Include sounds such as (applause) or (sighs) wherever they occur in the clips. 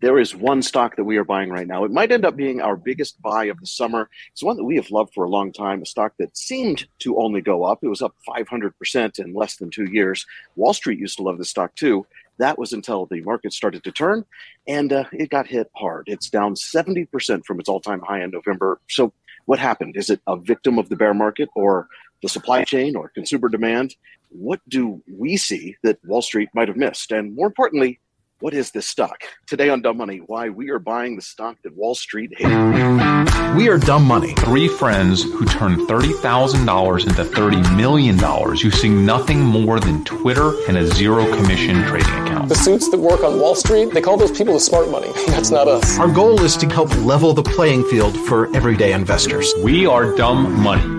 there is one stock that we are buying right now. It might end up being our biggest buy of the summer. It's one that we have loved for a long time, a stock that seemed to only go up. It was up 500% in less than two years. Wall Street used to love this stock too. That was until the market started to turn and uh, it got hit hard. It's down 70% from its all time high in November. So, what happened? Is it a victim of the bear market or the supply chain or consumer demand? What do we see that Wall Street might have missed? And more importantly, what is this stock? Today on Dumb Money, why we are buying the stock that Wall Street hated. We are Dumb Money. Three friends who turned $30,000 into $30 million using nothing more than Twitter and a zero commission trading account. The suits that work on Wall Street, they call those people the smart money. (laughs) That's not us. Our goal is to help level the playing field for everyday investors. We are Dumb Money.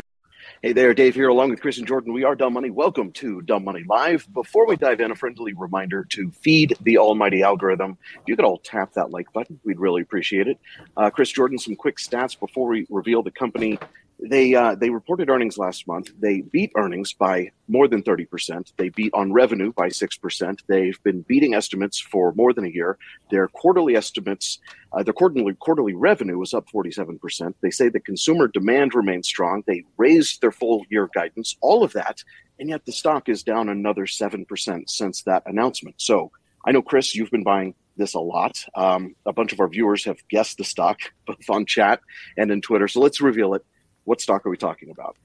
Hey there, Dave here, along with Chris and Jordan. We are Dumb Money. Welcome to Dumb Money Live. Before we dive in, a friendly reminder to feed the almighty algorithm. If you could all tap that like button, we'd really appreciate it. Uh, Chris Jordan, some quick stats before we reveal the company they uh, they reported earnings last month. They beat earnings by more than thirty percent. They beat on revenue by six percent. They've been beating estimates for more than a year. Their quarterly estimates, uh, their quarterly quarterly revenue was up forty seven percent. They say the consumer demand remains strong. They raised their full year guidance. All of that, and yet the stock is down another seven percent since that announcement. So I know Chris, you've been buying this a lot. Um, a bunch of our viewers have guessed the stock (laughs) both on chat and in Twitter. So let's reveal it. What stock are we talking about?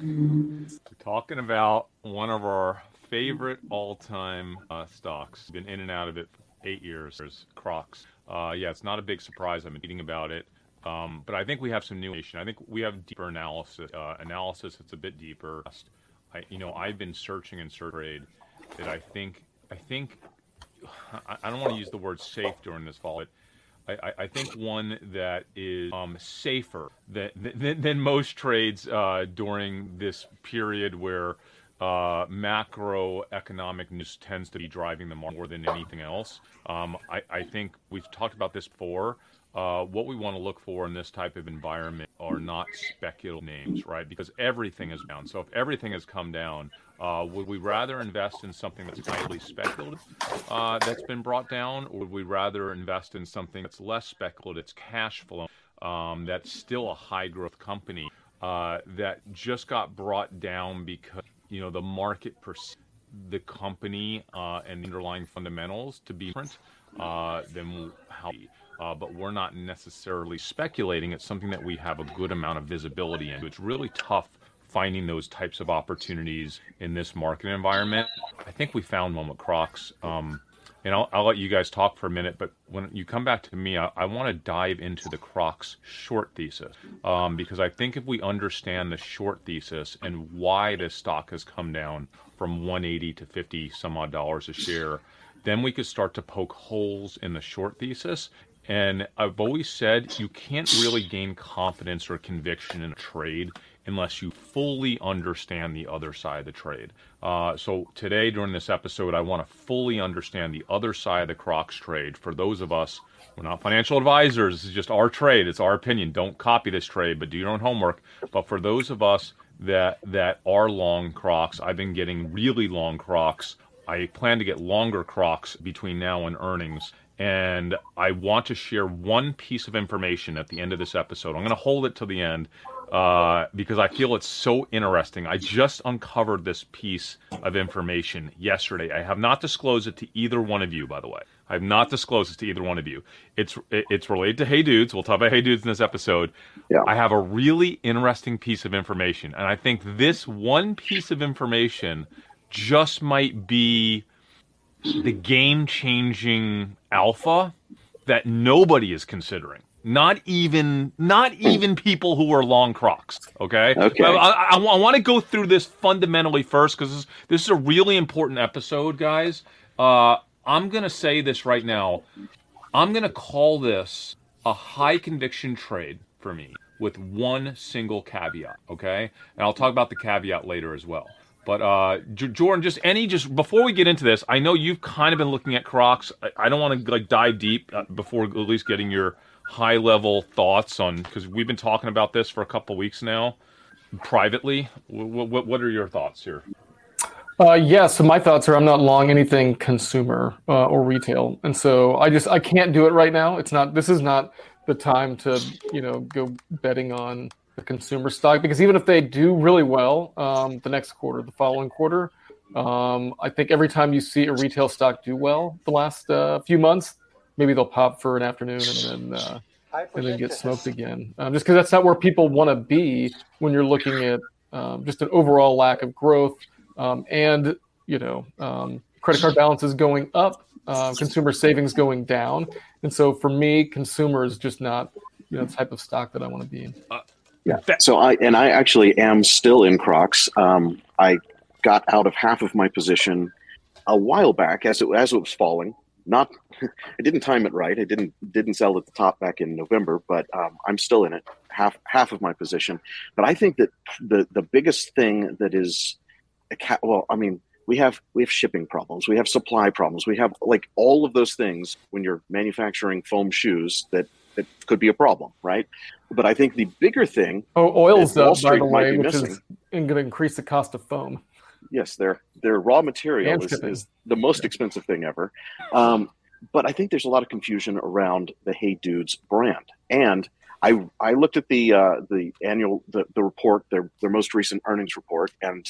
We're talking about one of our favorite all-time uh, stocks. Been in and out of it for eight years. There's Crocs. Uh, yeah, it's not a big surprise. I've been reading about it. Um, but I think we have some new information. I think we have deeper analysis. Uh, analysis that's a bit deeper. I, you know, I've been searching and searching that I think, I think, (sighs) I, I don't want to use the word safe during this fall. But I, I, think one that is um, safer than, than, than, most trades uh, during this period where uh, macroeconomic news tends to be driving the market more than anything else. Um, I, I, think we've talked about this before. Uh, what we want to look for in this type of environment are not speculative names, right? Because everything is down. So if everything has come down, uh, would we rather invest in something that's highly speculative uh, that's been brought down, or would we rather invest in something that's less speculative, it's cash flow, um, that's still a high growth company uh, that just got brought down because you know the market perceives the company uh, and the underlying fundamentals to be different uh, than how. Uh, but we're not necessarily speculating. It's something that we have a good amount of visibility into. It's really tough finding those types of opportunities in this market environment. I think we found one with Crocs. Um, and I'll, I'll, let you guys talk for a minute, but when you come back to me, I, I want to dive into the Crocs short thesis um, because I think if we understand the short thesis and why this stock has come down from 180 to 50 some odd dollars a share, then we could start to poke holes in the short thesis. And I've always said you can't really gain confidence or conviction in a trade unless you fully understand the other side of the trade. Uh, so today, during this episode, I want to fully understand the other side of the Crocs trade. For those of us, we're not financial advisors. This is just our trade. It's our opinion. Don't copy this trade, but do your own homework. But for those of us that that are long Crocs, I've been getting really long Crocs. I plan to get longer Crocs between now and earnings and I want to share one piece of information at the end of this episode. I'm going to hold it to the end uh, because I feel it's so interesting. I just uncovered this piece of information yesterday. I have not disclosed it to either one of you, by the way. I have not disclosed it to either one of you. It's it's related to Hey Dudes. We'll talk about Hey Dudes in this episode. Yeah. I have a really interesting piece of information, and I think this one piece of information just might be the game changing alpha that nobody is considering. Not even, not even people who are long Crocs. Okay. Okay. I, I, I, I want to go through this fundamentally first because this, this, is a really important episode, guys. Uh, I'm gonna say this right now. I'm going to call this a high conviction trade for me with one single caveat, okay? And I'll talk about the caveat later as well. But uh, J- Jordan, just any just before we get into this, I know you've kind of been looking at Crocs. I, I don't want to like dive deep uh, before at least getting your high level thoughts on because we've been talking about this for a couple weeks now privately. W- w- what are your thoughts here? Uh, yeah, so my thoughts are I'm not long anything consumer uh, or retail, and so I just I can't do it right now. It's not this is not the time to you know go betting on the consumer stock because even if they do really well um, the next quarter, the following quarter, um, I think every time you see a retail stock do well the last uh, few months, maybe they'll pop for an afternoon and then uh, and then get smoked again. Um, just because that's not where people want to be when you're looking at um, just an overall lack of growth um, and you know um, credit card balances going up, uh, consumer savings going down, and so for me, consumer is just not you know the type of stock that I want to be in. Uh, yeah. So I and I actually am still in Crocs. Um, I got out of half of my position a while back as it as it was falling. Not, (laughs) I didn't time it right. I didn't didn't sell at the top back in November, but um, I'm still in it. Half half of my position. But I think that the the biggest thing that is, well, I mean, we have we have shipping problems, we have supply problems, we have like all of those things when you're manufacturing foam shoes that that could be a problem, right? But I think the bigger thing. Oh, oil's up, by the way, which missing, is going to increase the cost of foam. Yes, their their raw material is, is, the most expensive thing ever. Um, but I think there's a lot of confusion around the Hey Dudes brand, and I I looked at the uh, the annual the, the report their their most recent earnings report, and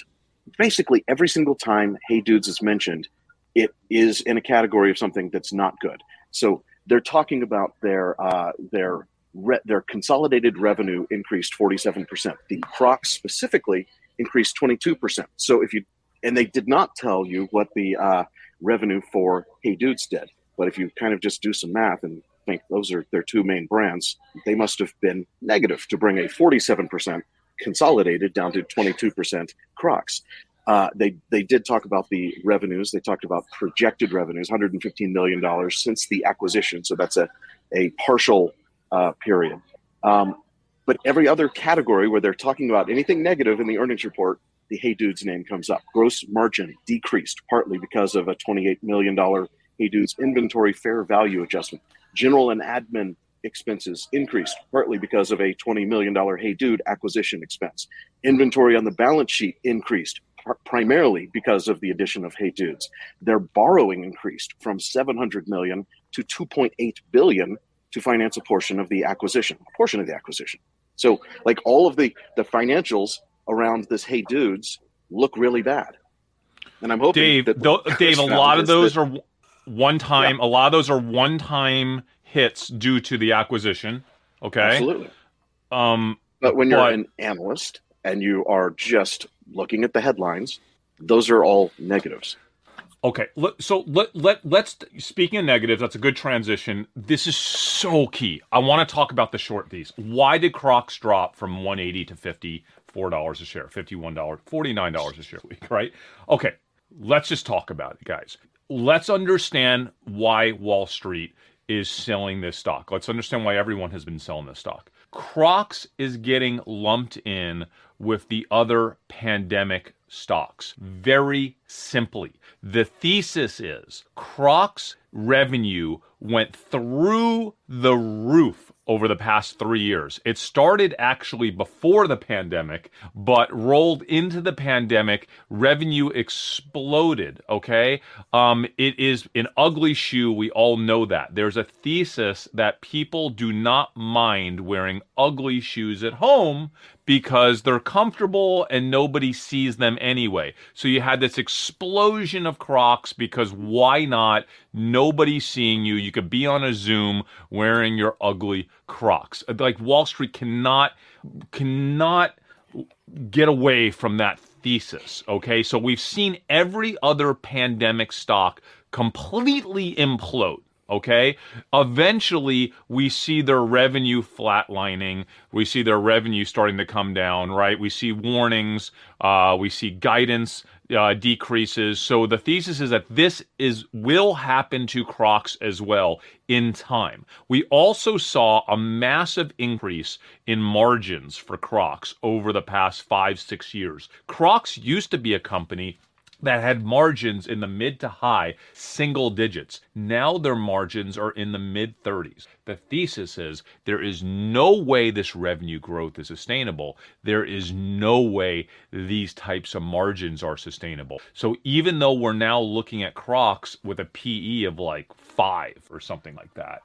basically every single time Hey Dudes is mentioned, it is in a category of something that's not good. So they're talking about their uh, their re- their consolidated revenue increased 47%. The Crocs specifically increased 22%. So if you and they did not tell you what the uh, revenue for Hey Dudes did, but if you kind of just do some math and think those are their two main brands, they must have been negative to bring a 47% consolidated down to 22% Crocs. Uh, they they did talk about the revenues. They talked about projected revenues, 115 million dollars since the acquisition. So that's a a partial uh, period. Um, but every other category where they're talking about anything negative in the earnings report, the Hey Dudes name comes up. Gross margin decreased partly because of a 28 million dollar Hey Dudes inventory fair value adjustment. General and admin expenses increased partly because of a $20 million Hey Dude acquisition expense. Inventory on the balance sheet increased primarily because of the addition of Hey Dudes. Their borrowing increased from 700 million to 2.8 billion to finance a portion of the acquisition, a portion of the acquisition. So, like all of the the financials around this Hey Dudes look really bad. And I'm hoping Dave, that th- (laughs) Dave, a lot of those that, are one time. Yeah. A lot of those are one time hits due to the acquisition. Okay, absolutely. Um, but when you're but, an analyst and you are just looking at the headlines, those are all negatives. Okay, so let let let's speaking of negatives. That's a good transition. This is so key. I want to talk about the short these. Why did Crocs drop from 180 to 54 dollars a share, 51 dollars, 49 dollars a share week? Right? Okay, let's just talk about it, guys. Let's understand why Wall Street is selling this stock. Let's understand why everyone has been selling this stock. Crocs is getting lumped in with the other pandemic stocks. Very simply, the thesis is Crocs revenue went through the roof over the past three years. It started actually before the pandemic, but rolled into the pandemic. Revenue exploded. Okay. Um, it is an ugly shoe. We all know that. There's a thesis that people do not mind wearing ugly shoes at home because they're comfortable and nobody sees them anyway. So you had this explosion of Crocs because why not? Nobody's seeing you. You could be on a Zoom wearing your ugly Crocs. Like Wall Street cannot cannot get away from that thesis. Okay, so we've seen every other pandemic stock completely implode. Okay. Eventually, we see their revenue flatlining. We see their revenue starting to come down, right? We see warnings. Uh, we see guidance uh, decreases. So the thesis is that this is will happen to Crocs as well in time. We also saw a massive increase in margins for Crocs over the past five, six years. Crocs used to be a company that had margins in the mid to high single digits. Now their margins are in the mid 30s. The thesis is there is no way this revenue growth is sustainable. There is no way these types of margins are sustainable. So even though we're now looking at Crocs with a PE of like five or something like that,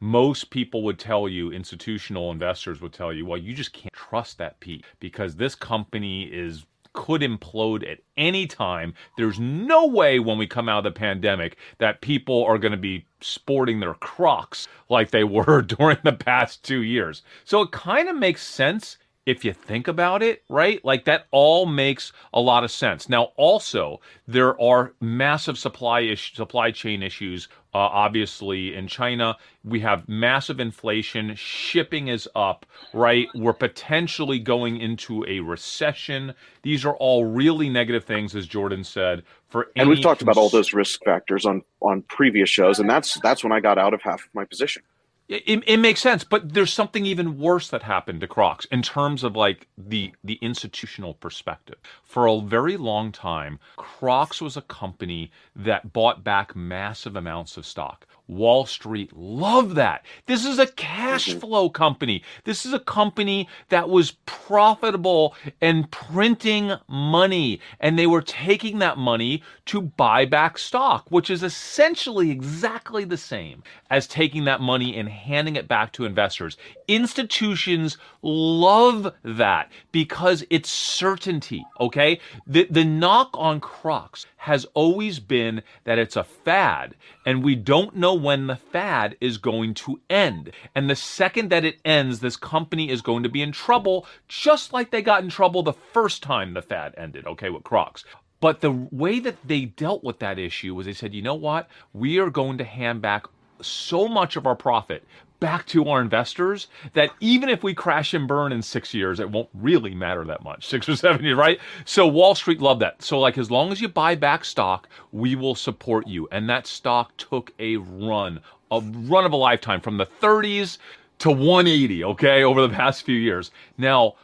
most people would tell you, institutional investors would tell you, well, you just can't trust that P because this company is could implode at any time. There's no way when we come out of the pandemic that people are going to be sporting their crocs like they (laughs) were during the past two years. So it kind of makes sense if you think about it, right? Like that all makes a lot of sense. Now, also, there are massive supply supply chain issues. Uh, obviously, in China, we have massive inflation. Shipping is up, right? We're potentially going into a recession. These are all really negative things, as Jordan said. For and we've talked about all those risk factors on on previous shows, and that's that's when I got out of half of my position. It, it makes sense, but there's something even worse that happened to Crocs in terms of like the the institutional perspective. For a very long time, Crocs was a company that bought back massive amounts of stock. Wall Street loved that. This is a cash mm-hmm. flow company. This is a company that was profitable and printing money, and they were taking that money to buy back stock, which is essentially exactly the same as taking that money and handing it back to investors. Institutions love that because it's certainty, okay? The, the knock on Crocs has always been that it's a fad and we don't know when the fad is going to end. And the second that it ends, this company is going to be in trouble, just like they got in trouble the first time the fad ended, okay, with Crocs. But the way that they dealt with that issue was they said, you know what? We are going to hand back so much of our profit back to our investors that even if we crash and burn in six years, it won't really matter that much. Six or seven years, right? So Wall Street loved that. So, like, as long as you buy back stock, we will support you. And that stock took a run, a run of a lifetime from the 30s to 180, okay, over the past few years. Now,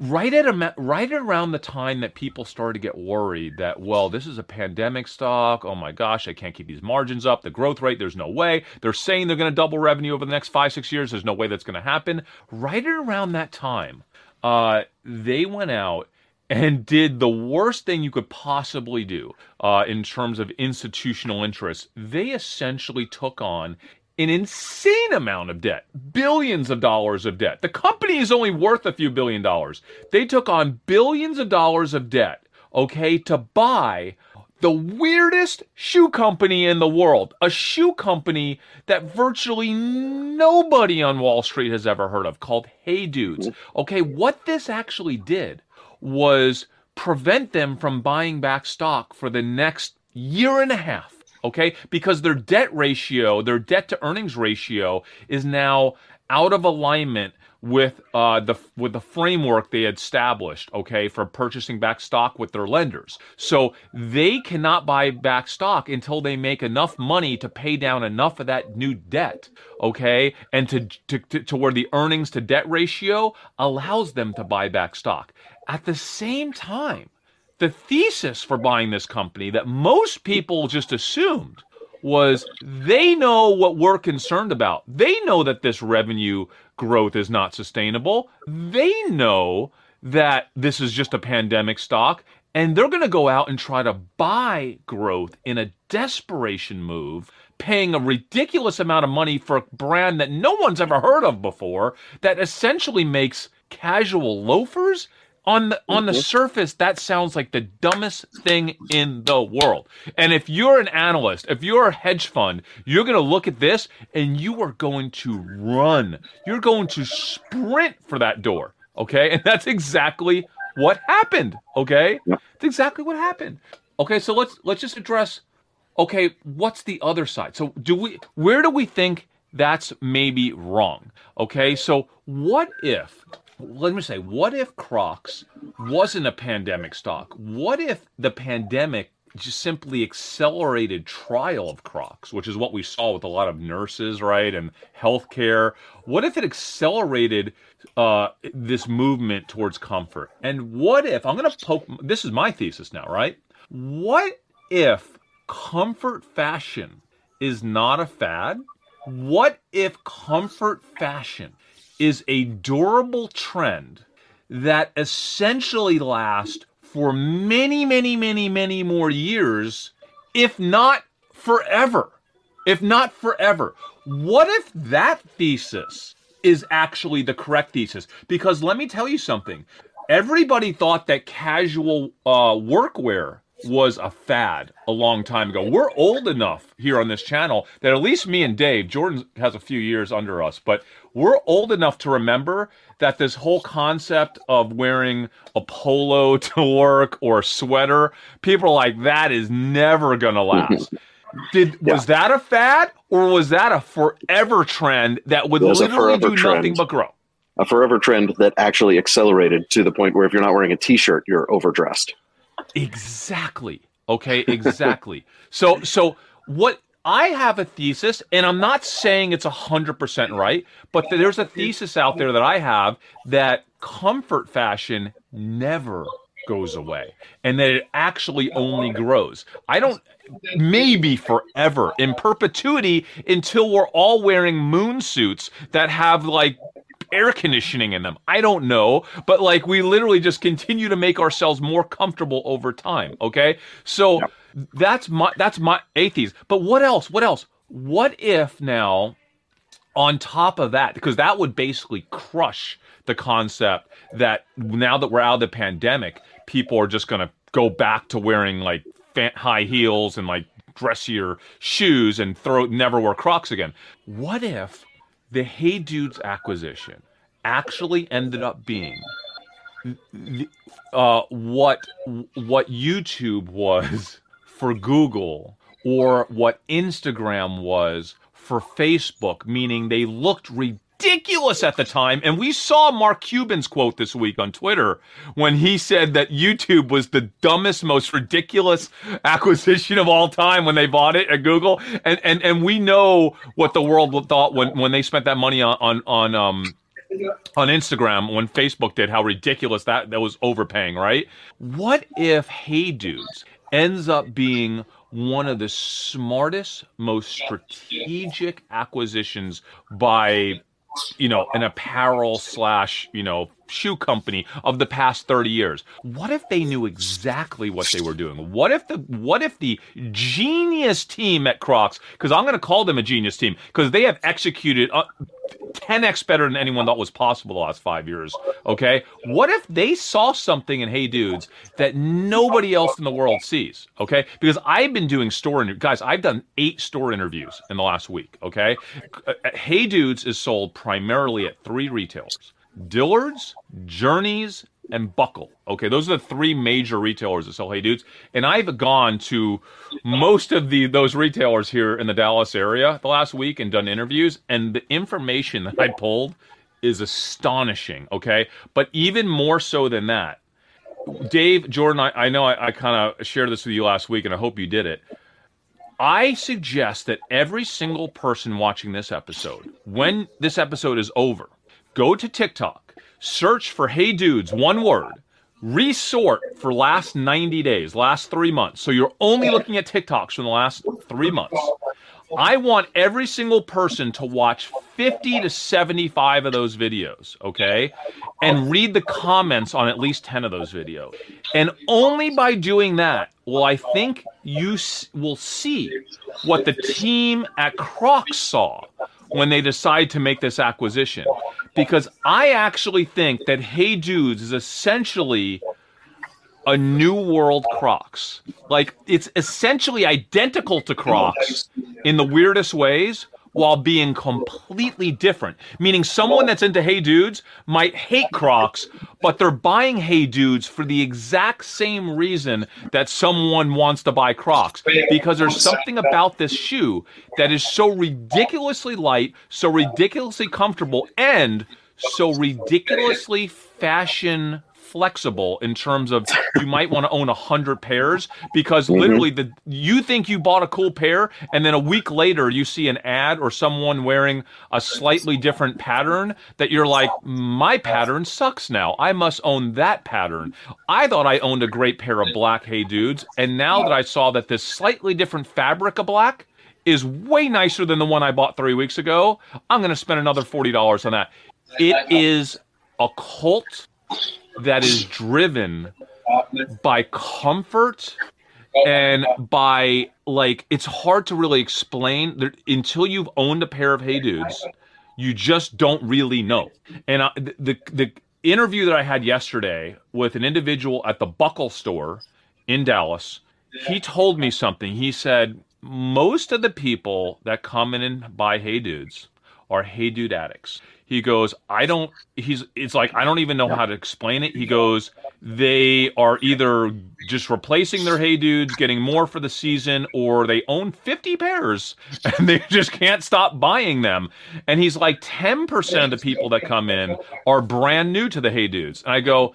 right at a, right around the time that people started to get worried that well this is a pandemic stock. Oh my gosh i can't keep these margins up. The growth rate there's no way. They're saying they're going to double revenue over the next five six years. There's no way that's going to happen. Right around that time uh, they went out and did the worst thing you could possibly do uh, in terms of institutional interests. They essentially took on an insane amount of debt, billions of dollars of debt. The company is only worth a few billion dollars. They took on billions of dollars of debt, okay, to buy the weirdest shoe company in the world. A shoe company that virtually nobody on Wall Street has ever heard of called Hey Dudes. Okay, what this actually did was prevent them from buying back stock for the next year and a half okay? Because their debt ratio, their debt to earnings ratio is now out of alignment with uh, the with the framework they had established, okay, for purchasing back stock with their lenders. So they cannot buy back stock until they make enough money to pay down enough of that new debt, okay, and to to, to, to where the earnings to debt ratio allows them to buy back stock. At the same time, the thesis for buying this company that most people just assumed was they know what we're concerned about. They know that this revenue growth is not sustainable. They know that this is just a pandemic stock. And they're going to go out and try to buy growth in a desperation move, paying a ridiculous amount of money for a brand that no one's ever heard of before, that essentially makes casual loafers on the on the mm-hmm. surface that sounds like the dumbest thing in the world. And if you're an analyst if you're a hedge fund you're going to look at this and you are going to run. You're going to sprint for that door okay? And that's exactly what happened okay? That's exactly what happened. Okay so let's let's just address okay what's the other side? So do we where do we think that's maybe wrong? Okay so what if let me say, what if Crocs wasn't a pandemic stock? What if the pandemic just simply accelerated trial of Crocs, which is what we saw with a lot of nurses, right, and healthcare. What if it accelerated uh, this movement towards comfort? And what if I'm going to poke? This is my thesis now, right? What if comfort fashion is not a fad? What if comfort fashion is a durable trend that essentially lasts for many, many, many, many more years, if not forever. If not forever. What if that thesis is actually the correct thesis? Because let me tell you something. Everybody thought that casual uh, workwear was a fad a long time ago. We're old enough here on this channel that at least me and Dave, Jordan has a few years under us, but we're old enough to remember that this whole concept of wearing a polo (laughs) to work or a sweater, people are like, that is never going to last. (laughs) Did yeah. was that a fad or was that a forever trend that would literally do trend. nothing but grow? A forever trend that actually accelerated to the point where if you're not wearing a t-shirt, you're overdressed. Exactly. Okay, exactly. so so what I have a thesis, and I'm not saying it's 100% right, but there's a thesis out there that I have that comfort fashion never goes away and that it actually only grows. I don't, maybe forever, in perpetuity, until we're all wearing moon suits that have like air conditioning in them. I don't know, but like we literally just continue to make ourselves more comfortable over time. Okay. So, yep that's my that's my atheist. But what else? What else? What if now on top of that because that would basically crush the concept that now that we're out of the pandemic, people are just going to go back to wearing like high heels and like dressier shoes and throw never wear Crocs again. What if the Hey Dudes acquisition actually ended up being uh, what what YouTube was for Google or what Instagram was for Facebook, meaning they looked ridiculous at the time. And we saw Mark Cuban's quote this week on Twitter when he said that YouTube was the dumbest, most ridiculous acquisition of all time when they bought it at Google. And and and we know what the world thought when when they spent that money on on on um on Instagram when Facebook did how ridiculous that that was overpaying, right? What if Hey Dudes ends up being one of the smartest, most strategic acquisitions by, you know, an apparel slash, you know, shoe company of the past 30 years. What if they knew exactly what they were doing? What if the what if the genius team at Crocs, because I'm going to call them a genius team, because they have executed uh, 10x better than anyone thought was possible the last five years. Okay, what if they saw something in Hey Dudes that nobody else in the world sees? Okay, because I've been doing store inter- guys, I've done eight store interviews in the last week. Okay, uh, hey Dudes is sold primarily at three retailers. Dillard's, Journeys, and Buckle. Okay, those are the three major retailers that sell Hey Dudes. And I've gone to most of the those retailers here in the Dallas area the last week and done interviews. And the information that I pulled is astonishing. Okay, but even more so than that, Dave Jordan, I, I know I, I kind of shared this with you last week, and I hope you did it. I suggest that every single person watching this episode, when this episode is over, go to TikTok, search for Hey Dudes, one word, resort for last 90 days, last three months. So you're only looking at TikToks from the last three months. I want every single person to watch 50 to 75 of those videos, okay? And read the comments on at least 10 of those videos. And only by doing that will I think you will see what the team at Crocs saw when they decide to make this acquisition because I actually think that Hey Dudes is essentially a new world Crocs. Like it's essentially identical to Crocs in the weirdest ways, while being completely different. Meaning, someone that's into Hey Dudes might hate Crocs, but they're buying Hey Dudes for the exact same reason that someone wants to buy Crocs. Because there's something about this shoe that is so ridiculously light, so ridiculously comfortable, and so ridiculously fashion flexible in terms of you might want to own a hundred pairs because Mm-hmm. literally the you think you bought a cool pair and then a week later you see an ad or someone wearing a slightly different pattern that you're like my pattern sucks now. I must own that pattern. I thought I owned a great pair of black hey dudes and now that I saw that this slightly different fabric of black is way nicer than the one I bought three weeks ago I'm going to spend another $40 on that. It is a cult that is driven by comfort and by like it's hard to really explain. Until you've owned a pair of hey dudes you just don't really know. And I, the, the the interview that i had yesterday with an individual at the buckle store in dallas he told me something. He said most of the people that come in and buy hey dudes are hey dude addicts. He goes i don't he's it's like i don't even know how to explain it. He goes they are either just replacing their hey dudes getting more for the season or they own 50 pairs (laughs) and they just can't stop buying them. And he's like 10% of the people that come in are brand new to the hey dudes and i go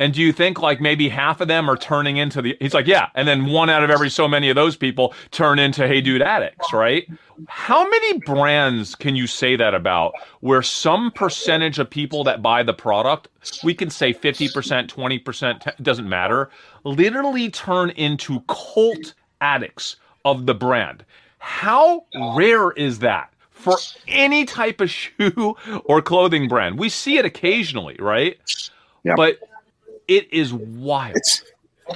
and do you think like maybe half of them are turning into the? He's like, yeah. And then one out of every so many of those people turn into Hey Dude addicts, right? How many brands can you say that about where some percentage of people that buy the product, we can say 50%, 20%, doesn't matter, literally turn into cult addicts of the brand? How rare is that? For any type of (laughs) shoe or clothing brand, we see it occasionally, right? Yeah. But it is wild. it's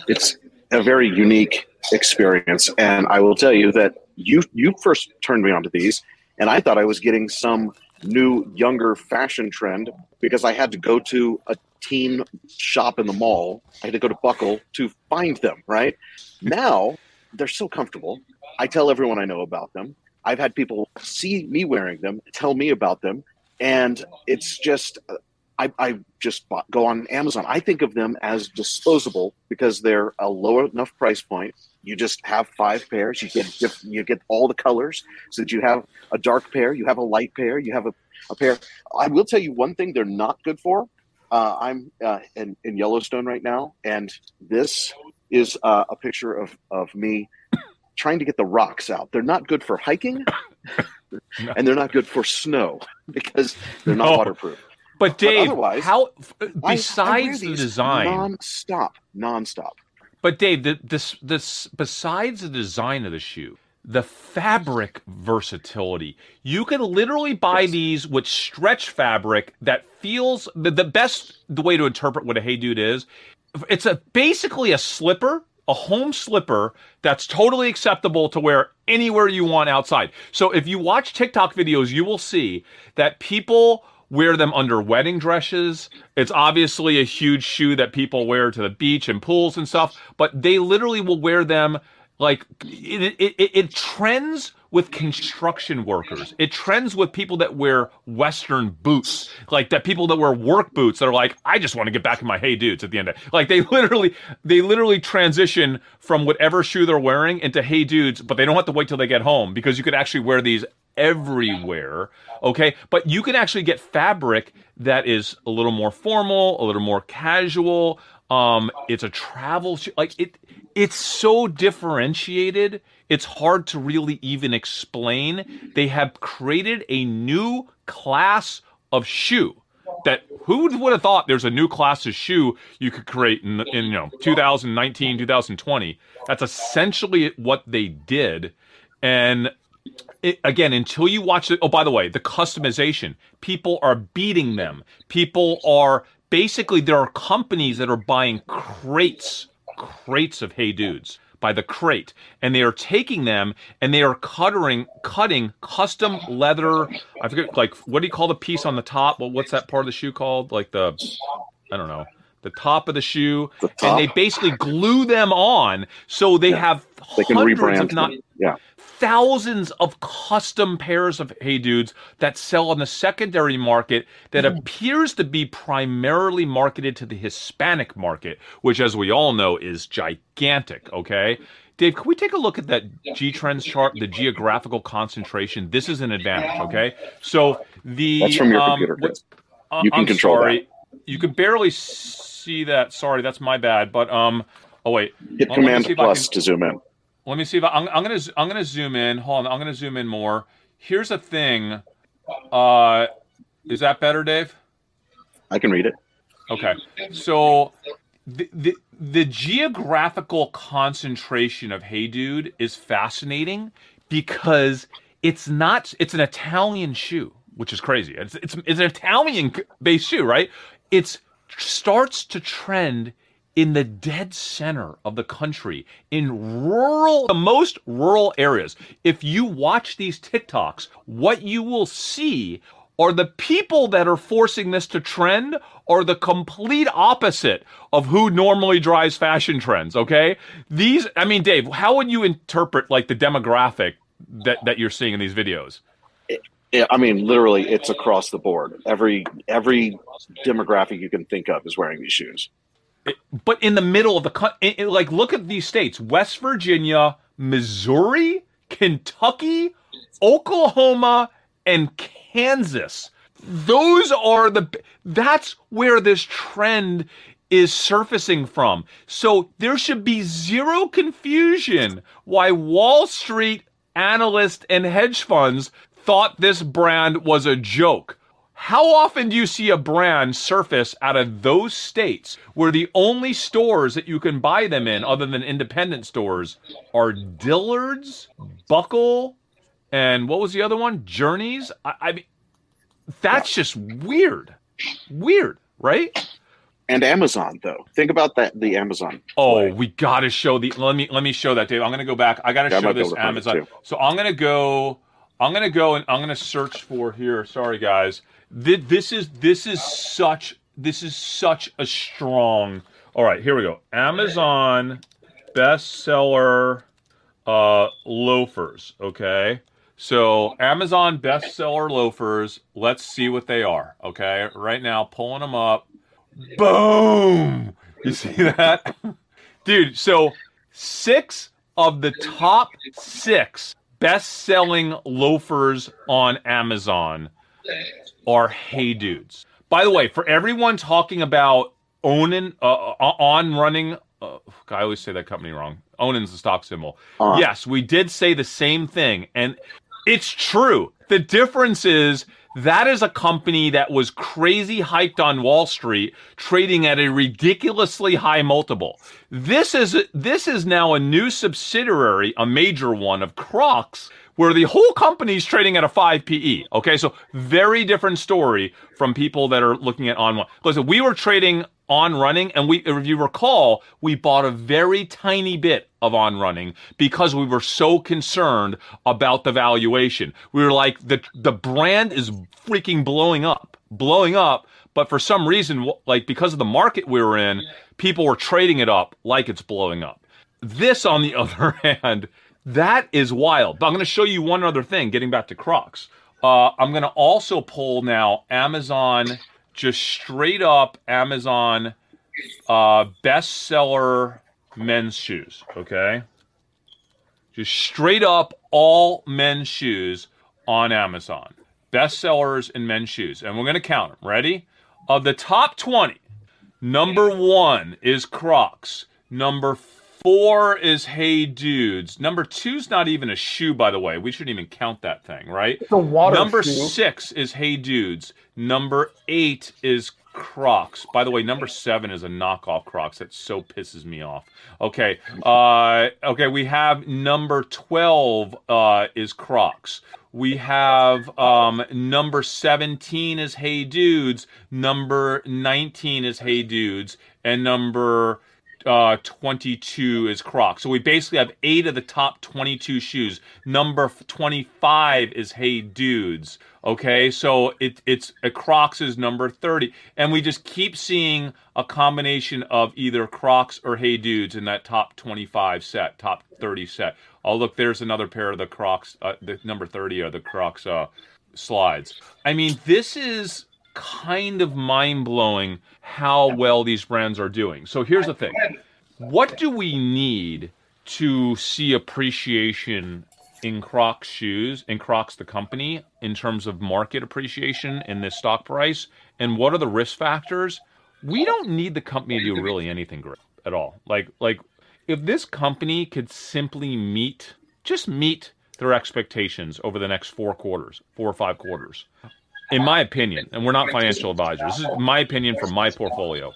it's a very unique experience. And i will tell you that you you first turned me onto these and i thought i was getting some new younger fashion trend because i had to go to a teen shop in the mall. I had to go to buckle to find them right? Now they're so comfortable. I tell everyone i know about them. I've had people see me wearing them tell me about them and it's just I, I just bought, go on Amazon. I think of them as disposable because they're a low enough price point. You just have five pairs. You get you get all the colors, so that you have a dark pair, you have a light pair, you have a, a pair. I will tell you one thing: they're not good for. Uh, I'm uh, in, in Yellowstone right now, and this is uh, a picture of of me trying to get the rocks out. They're not good for hiking, (laughs) and they're not good for snow (laughs) because they're not No. waterproof. But Dave, otherwise, how I- I besides the design, non-stop, non-stop. but Dave, the, this this besides the design of the shoe, the fabric versatility. You can literally buy these with stretch fabric that feels the, the best the way to interpret what a hey dude is. It's a basically a slipper, a home slipper that's totally acceptable to wear anywhere you want outside. So if you watch TikTok videos, you will see that people wear them under wedding dresses. It's obviously a huge shoe that people wear to the beach and pools and stuff, but they literally will wear them like it, it, it, it trends with construction workers. It trends with people that wear Western boots, like that people that wear work boots that are like, I just want to get back in my hey dudes at the end of it. like they (laughs) literally they literally transition from whatever shoe they're wearing into hey dudes, but they don't have to wait till they get home because you could actually wear these everywhere. Okay. But you can actually get fabric that is a little more formal, a little more casual. Um, it's a travel shoe. Like it, it's so differentiated. It's hard to really even explain. They have created a new class of shoe that who would have thought there's a new class of shoe you could create in, in you know 2019 2020 that's essentially what they did and it, again, until you watch it. Oh, by the way, the customization. People are beating them. People are basically there are companies that are buying crates, crates of Hey Dudes by the crate, and they are taking them and they are cutting, cutting custom leather. I forget, like what do you call the piece on the top? Well, what's that part of the shoe called? Like the, I don't know. The top of the shoe, The and they basically glue them on, so they have They can rebrand not them. Yeah. Thousands of custom pairs of Hey Dudes that sell on the secondary market that Mm-hmm. appears to be primarily marketed to the Hispanic market, which, as we all know, is gigantic. Okay. Dave, can we take a look at that G Trends chart, the geographical concentration? This is an advantage, okay? So the That's from your um, computer, what- uh, You can I'm control sorry. You can barely see that. Sorry, that's my bad. But um, oh wait, Hit Command see if I plus can- to zoom in. Let me see if I, I'm, I'm gonna z- I'm gonna zoom in. Hold on, I'm gonna zoom in more. Here's a thing. Uh, is that better, Dave? I can read it. Okay. So the, the the geographical concentration of Hey Dude is fascinating because it's not it's an Italian shoe, which is crazy. It's it's, it's an Italian based shoe, right? It's starts to trend in the dead center of the country in rural the most rural areas. If you watch these TikToks, what you will see are the people that are forcing this to trend are the complete opposite of who normally drives fashion trends, okay? These I mean, Dave, how would you interpret like the demographic that, that you're seeing in these videos? Yeah, I mean, literally, it's across the board. Every every demographic you can think of is wearing these shoes. But in the middle of the like look at these states. West virginia missouri kentucky oklahoma and kansas. Those are the that's where this trend is surfacing from. So there should be zero confusion why wall street analysts and hedge funds thought this brand was a joke how often do you see a brand surface out of those states where the only stores that you can buy them in, other than independent stores, are Dillard's, Buckle, and what was the other one? Journeys? I, I mean, that's just weird. Weird, right? And Amazon, though, think about that. The Amazon. Oh, play. we gotta show the. Let me let me show that, Dave. I'm gonna go back. I gotta Yeah, I show this able to find it, Amazon. So I'm gonna go. I'm gonna go and I'm gonna search for here. Sorry, guys. Thi- This is this is such this is such a strong. All right, here we go. Amazon bestseller uh, loafers. Okay. So Amazon bestseller loafers. Let's see what they are. Okay. Right now, pulling them up. Boom. You (laughs) see that? Dude, so six of the top six best selling loafers on Amazon are Hey Dudes. By the way, for everyone talking about ONON, uh, uh, on running, uh, I always say that company wrong. ONON's the stock symbol. On. Yes, we did say the same thing. And it's true. The difference is that is a company that was crazy hyped on Wall Street, trading at a ridiculously high multiple. This is this is now a new subsidiary, a major one of Crocs, where the whole company is trading at a 5 PE. Okay, so very different story from people that are looking at on one. Listen, we were trading on running, and we, if you recall, we bought a very tiny bit of on running because we were so concerned about the valuation. We were like, the the brand is freaking blowing up, blowing up. But for some reason, like because of the market we were in, people were trading it up like it's blowing up. This, on the (laughs) other hand, that is wild. But I'm going to show you one other thing. Getting back to Crocs, uh, I'm going to also pull now Amazon, just straight up Amazon uh, bestseller men's shoes. Okay, just straight up all men's shoes on Amazon. Bestsellers in men's shoes, and we're going to count them. Ready? Of the top 20, Number one is Crocs. Number four is Hey Dudes. Number two's not even a shoe, by the way. We shouldn't even count that thing, right? It's a water Number shoe. six is Hey Dudes. Number eight is Crocs. By the way, number seven is a knockoff Crocs. That so pisses me off. Okay. Uh, okay, we have number 12 uh, is Crocs. We have um, number 17 is Hey Dudes. Number 19 is Hey Dudes. And number uh, 22 is Crocs. So we basically have eight of the top 22 shoes. Number 25 is Hey Dudes. Okay, so it, it's uh, Crocs is number 30. And we just keep seeing a combination of either Crocs or Hey Dudes in that top 25 set, top 30 set. Oh, look, there's another pair of the Crocs, uh, the number 30 are the Crocs uh, slides. I mean, this is kind of mind blowing how well these brands are doing. So here's the thing what do we need to see appreciation in Crocs shoes, in Crocs the company, in terms of market appreciation in this stock price, and what are the risk factors? We don't need the company to do really anything great at all. Like like if this company could simply meet just meet their expectations over the next four quarters, four or five quarters. In my opinion, and we're not financial advisors. This is my opinion from my portfolio.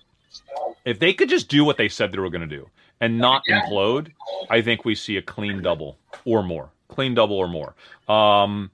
If they could just do what they said they were going to do and not implode, I think we see a clean double or more. Clean double or more. Um,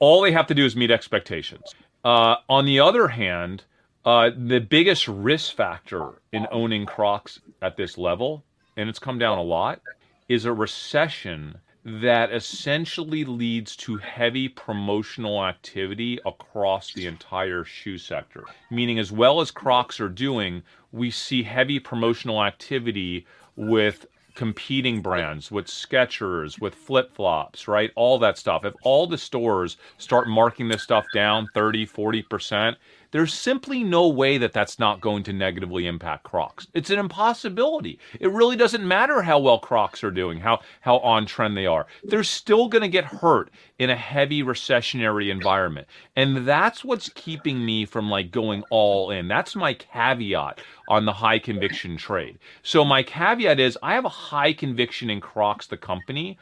all they have to do is meet expectations. Uh, on the other hand, uh, the biggest risk factor in owning Crocs at this level, and it's come down a lot, is a recession that essentially leads to heavy promotional activity across the entire shoe sector. Meaning, as well as Crocs are doing, we see heavy promotional activity with competing brands, with Skechers, with flip flops, right? All that stuff. If all the stores start marking this stuff down 30, 40%, there's simply no way that that's not going to negatively impact Crocs. It's an impossibility. It really doesn't matter how well Crocs are doing, how how on trend they are. They're still going to get hurt in a heavy recessionary environment. And that's what's keeping me from like going all in. That's my caveat on the high conviction trade. So my caveat is I have a high conviction in Crocs the company.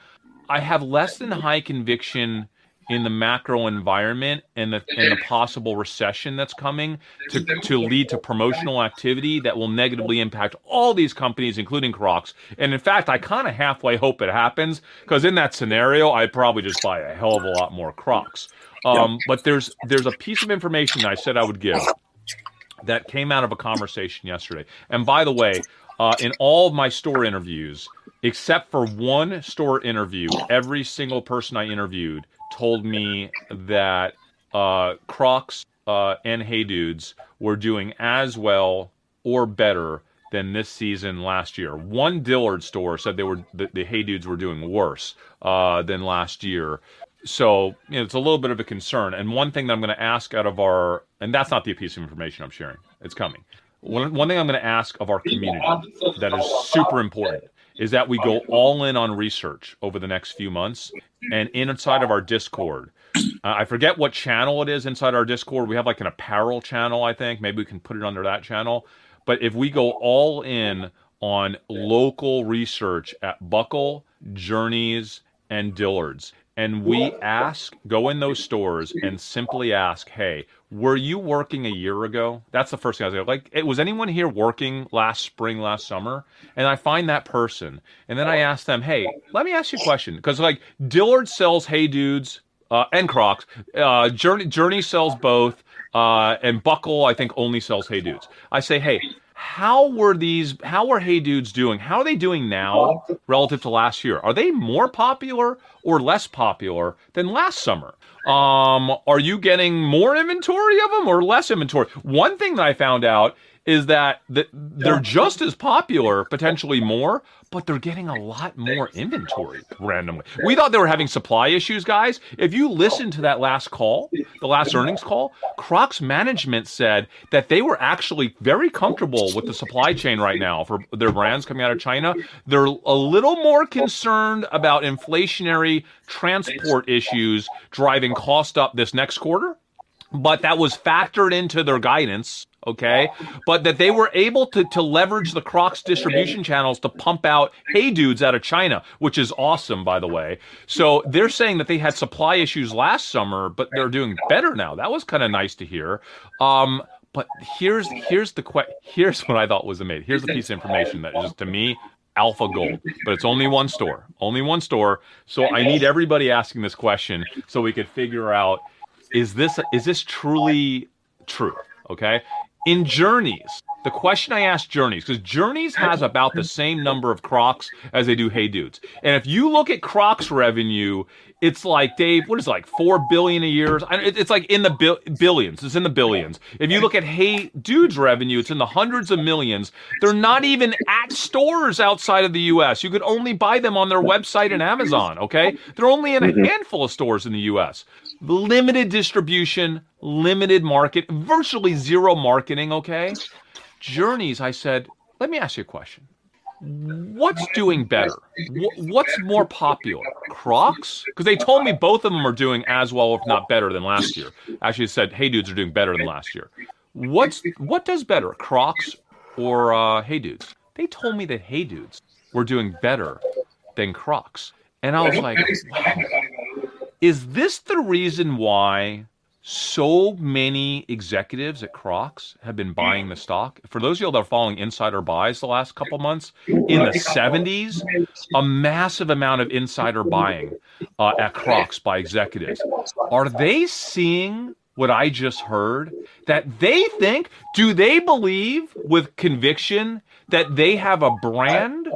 I have less than high conviction in the macro environment and the and the possible recession that's coming to to lead to promotional activity that will negatively impact all these companies, including Crocs. And in fact, I kind of halfway hope it happens because in that scenario, I'd probably just buy a hell of a lot more Crocs. Um, but there's there's a piece of information that I said I would give that came out of a conversation yesterday. And by the way, uh, in all of my store interviews, except for one store interview, every single person I interviewed told me that uh, Crocs uh, and Hey Dudes were doing as well or better than this season last year. One Dillard store said they were the, the Hey Dudes were doing worse uh, than last year. So you know, it's a little bit of a concern. And one thing that I'm going to ask out of our, and that's not the piece of information I'm sharing. It's coming. One, one thing I'm going to ask of our community that is super important is that we go all in on research over the next few months and inside of our discord. Uh, i forget what channel it is inside our discord. We have like an apparel channel i think. Maybe we can put it under that channel. But if we go all in on local research at buckle journeys and dillards and we ask go in those stores and simply ask hey were you working a year ago? That's the first thing i was like like was anyone here working last spring last summer? And i find that person. And then i ask them hey let me ask you a question. Because like dillard sells hey dudes uh, and crocs. Uh, journey journey sells both uh, and buckle i think only sells hey dudes. I say hey how were these how were hey dudes doing? How are they doing now relative to last year? Are they more popular or less popular than last summer? Um are you getting more inventory of them or less inventory? One thing that i found out is that they're just as popular, potentially more, but they're getting a lot more inventory randomly. We thought they were having supply issues, guys. If you listen to that last call, the last earnings call, Crocs management said that they were actually very comfortable with the supply chain right now for their brands coming out of China. They're a little more concerned about inflationary transport issues driving cost up this next quarter but that was factored into their guidance okay? But that they were able to to leverage the crocs distribution channels to pump out hey dudes out of china which is awesome by the way. So they're saying that they had supply issues last summer but they're doing better now. That was kind of nice to hear. Um but here's here's the que- here's what i thought was amazing. Here's the piece of information that is to me alpha gold. But it's only one store only one store. So i need everybody asking this question so we could figure out is this is this truly true okay in Journeys, the question I asked Journeys, because Journeys has about the same number of Crocs as they do Hey Dudes. And if you look at Crocs revenue, it's like, Dave, what is it, like 4 billion a year? It's like in the billions. It's in the billions. If you look at Hey Dudes revenue, it's in the hundreds of millions. They're not even at stores outside of the US. You could only buy them on their website and Amazon, okay? They're only in a mm-hmm. handful of stores in the US limited distribution, limited market, virtually zero marketing, okay? Journeys, I said, let me ask you a question. what's doing better? What's more popular? Crocs? Because they told me both of them are doing as well, if not better, than last year. Actually, said Hey Dudes are doing better than last year. What's what does better, Crocs or uh, Hey Dudes? They told me that Hey Dudes were doing better than Crocs, and I was like, wow. Is this the reason why so many executives at Crocs have been buying the stock. For those of you that are following insider buys the last couple months, in the 70s, a massive amount of insider buying uh, at Crocs by executives. Are they seeing what I just heard? That they think, do they believe with conviction that they have a brand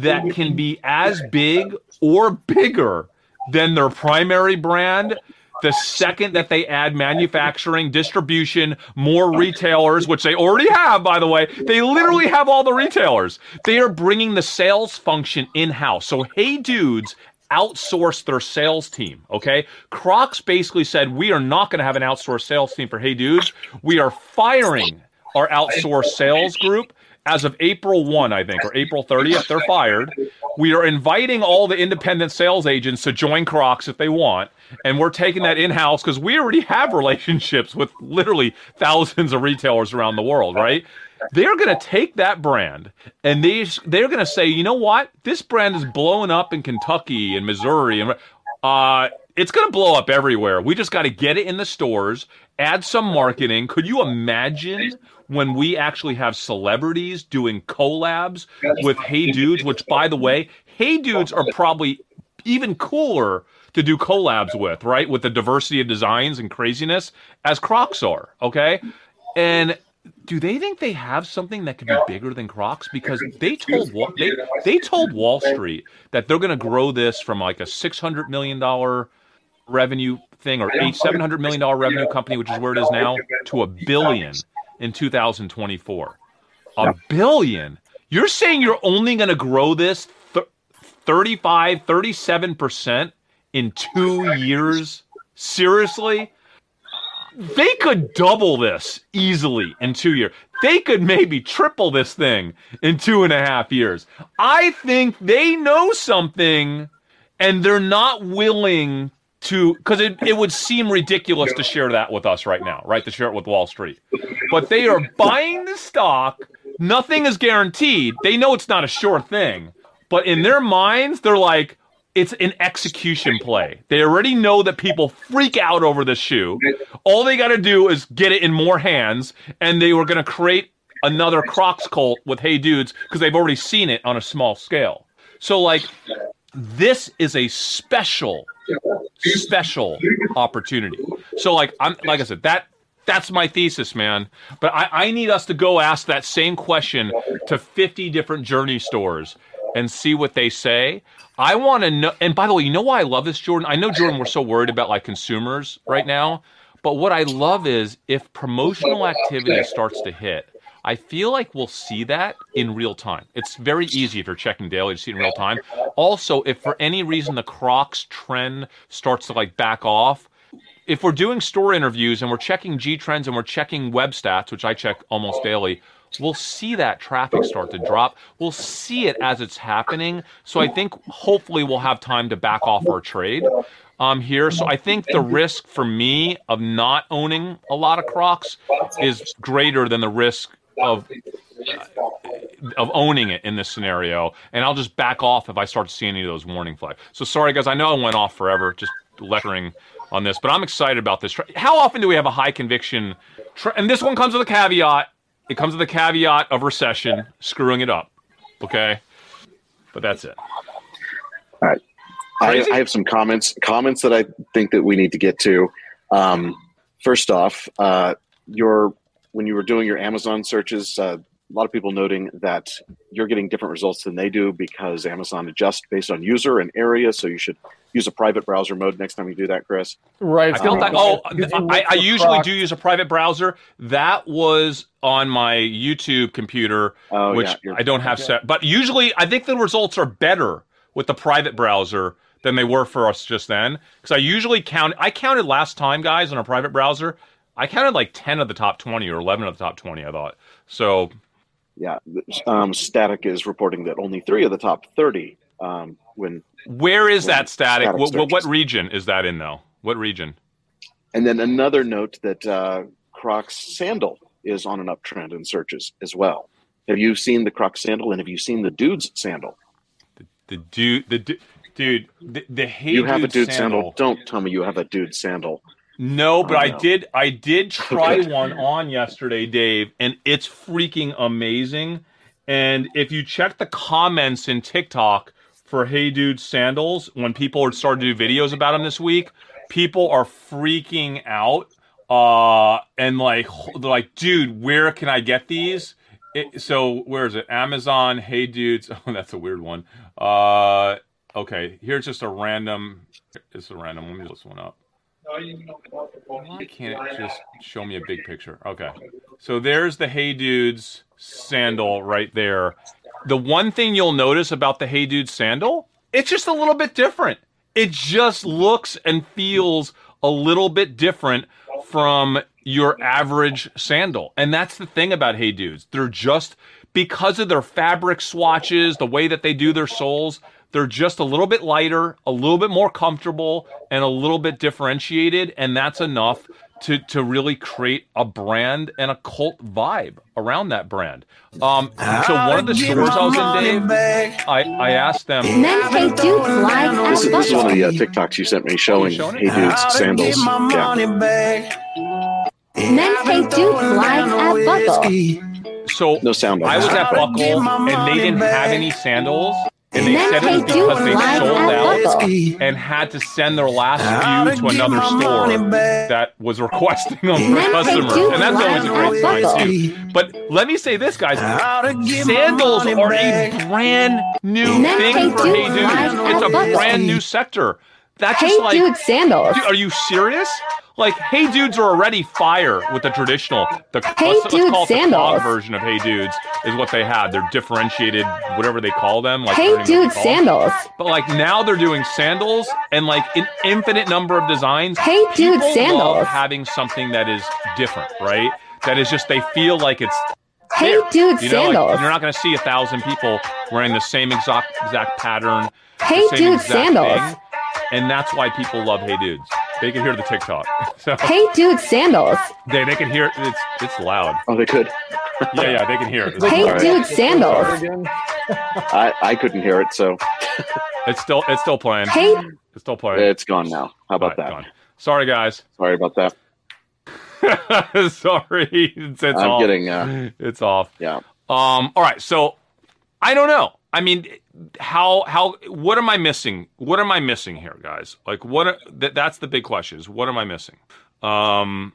that can be as big or bigger than their primary brand the second that they add manufacturing, distribution, more retailers, which they already have, by the way, they literally have all the retailers. They are bringing the sales function in house. So, hey, dudes, outsource their sales team. Okay. Crocs basically said, we are not going to have an outsourced sales team for Hey Dudes. We are firing our outsourced sales group as of April 1, I think, or April 30th, they're fired. We are inviting all the independent sales agents to join Crocs if they want. And we're taking that in house because we already have relationships with literally thousands of retailers around the world, right? They're going to take that brand and they, they're going to say, you know what? This brand is blowing up in Kentucky and Missouri. And uh, it's going to blow up everywhere. We just got to get it in the stores, add some marketing. Could you imagine when we actually have celebrities doing collabs with Hey Dudes, which by the way, Hey Dudes are probably even cooler to do collabs with, right? With the diversity of designs and craziness as Crocs are, okay? And do they think they have something that could be bigger than Crocs? Because they told they they told Wall Street that they're going to grow this from like a six hundred million dollar revenue thing or a seven hundred million dollar revenue company, which is where it is now, to a billion in 2024. A billion. You're saying you're only going to grow this th- 35, 37% in two years? Seriously? They could double this easily in two years. They could maybe triple this thing in two and a half years. I think they know something and they're not willing to because it, it would seem ridiculous to share that with us right now, right? To share it with Wall Street. But they are buying the stock. Nothing is guaranteed. They know it's not a sure thing. But in their minds, they're like, it's an execution play. They already know that people freak out over this shoe. All they got to do is get it in more hands, and they were going to create another Crocs cult with Hey Dudes because they've already seen it on a small scale. So, like, this is a special special opportunity. So like I'm like I said, that that's my thesis, man. But I, I need us to go ask that same question to 50 different journey stores and see what they say. I want to know and by the way, you know why I love this, Jordan? I know Jordan, we're so worried about like consumers right now. But what I love is if promotional activity starts to hit, I feel like we'll see that in real time. It's very easy if you're checking daily to see in real time. Also, if for any reason the Crocs trend starts to like back off, if we're doing store interviews and we're checking G trends and we're checking web stats, which I check almost daily, we'll see that traffic start to drop. We'll see it as it's happening. So I think hopefully we'll have time to back off our trade um, here. So I think the risk for me of not owning a lot of Crocs is greater than the risk of of owning it in this scenario, and I'll just back off if I start to see any of those warning flags. So sorry, guys. I know I went off forever just lecturing on this, but I'm excited about this. How often do we have a high conviction? Tra- and this one comes with a caveat. It comes with a caveat of recession screwing it up. Okay, but that's it. All right. I, I, have some comments comments that I think that we need to get to. Um, first off, uh, your when you were doing your Amazon searches, uh, a lot of people noting that you're getting different results than they do because Amazon adjusts based on user and area. So you should use a private browser mode next time you do that, Chris. Right. I felt that. Oh, I, I usually do use a private browser. That was on my YouTube computer, oh, which yeah, I don't have okay. set. But usually, I think the results are better with the private browser than they were for us just then. Because I usually count. I counted last time, guys, on a private browser. I counted like 10 of the top 20 or 11 of the top 20, I thought. So Yeah, um, Static is reporting that only three of the top thirty. Um, when where is that static? Static What, what, what region is that in though? What region? and then another note that uh, Crocs sandal is on an uptrend in searches as well. Have you seen the Crocs sandal, and have you seen the dude's sandal? The dude, the du- dude, the, the hey you have a dude dude sandal. sandal. Don't tell me you have a dude sandal. No, but Oh, I did. I did (laughs) try one on yesterday, Dave, and it's freaking amazing. And if you check the comments in TikTok for Hey Dude sandals, when people are starting to do videos about them this week, people are freaking out. Uh, and like, they're like, dude, where can I get these? It, so where is it? Amazon. Hey dudes. (laughs) Oh, that's a weird one. Uh, okay. Here's just a random. It's a random. Let me look this one up. Why can't just show me a big picture? Okay. So there's the Hey Dudes sandal right there. The one thing you'll notice about the Hey Dudes sandal, it's just a little bit different. It just looks and feels a little bit different from your average sandal. And that's the thing about Hey Dudes. They're just because of their fabric swatches, the way that they do their soles, they're just a little bit lighter, a little bit more comfortable, and a little bit differentiated. And that's enough to, to really create a brand and a cult vibe around that brand. Um, so one of the stores I was in, Dave, I, I asked them, Men Hey Dudes live at This is, this is one of the uh, TikToks you sent me showing showing Hey? Dude's sandals. Yeah. Men Hey Dudes live at Buckle. so No sound I was at but- Buckle and they didn't have any sandals. And they said it was Dudes because they sold out and had to send their last few to another store that was requesting them for customers. And that's always a great at sign too. But let me say this, guys. Sandals are a brand new thing for Dudes Hey Dudes. live It's a brand new sector. That's Hey just like Dude sandals. Dude, are you serious? Like, Hey Dudes are already fire with the traditional. The Hey let's, let's Dude it the sandals. version of Hey Dudes is what they had. They're differentiated, whatever they call them. Like, Hey don't even know what Dude call them. sandals. But like now they're doing sandals and like an infinite number of designs. Hey Dude sandals. having something that is different, right? That is just they feel like it's Hey. Dude you know, like, sandals. you're not going to see a thousand people wearing the same exact exact pattern. Hey Dude sandals. thing, and that's why people love Hey Dudes. They can hear the TikTok, (laughs) so Hey Dude sandals. they they can hear it's it's loud. Oh, they could. (laughs) Yeah, yeah, they can hear it. Hey Alright. Dude sandals. (laughs) I, I couldn't hear it, so It's still it's still playing. Hey It's still playing. it's gone now. How about Alright, that? gone. Sorry, guys. Sorry about that. Sorry, it's, it's I'm off. getting, uh, it's off. Yeah. Um. All right. So I don't know. I mean, how how what am I missing? What am I missing here, guys? Like what? Are, th- that's the big question. Is what am I missing? Um.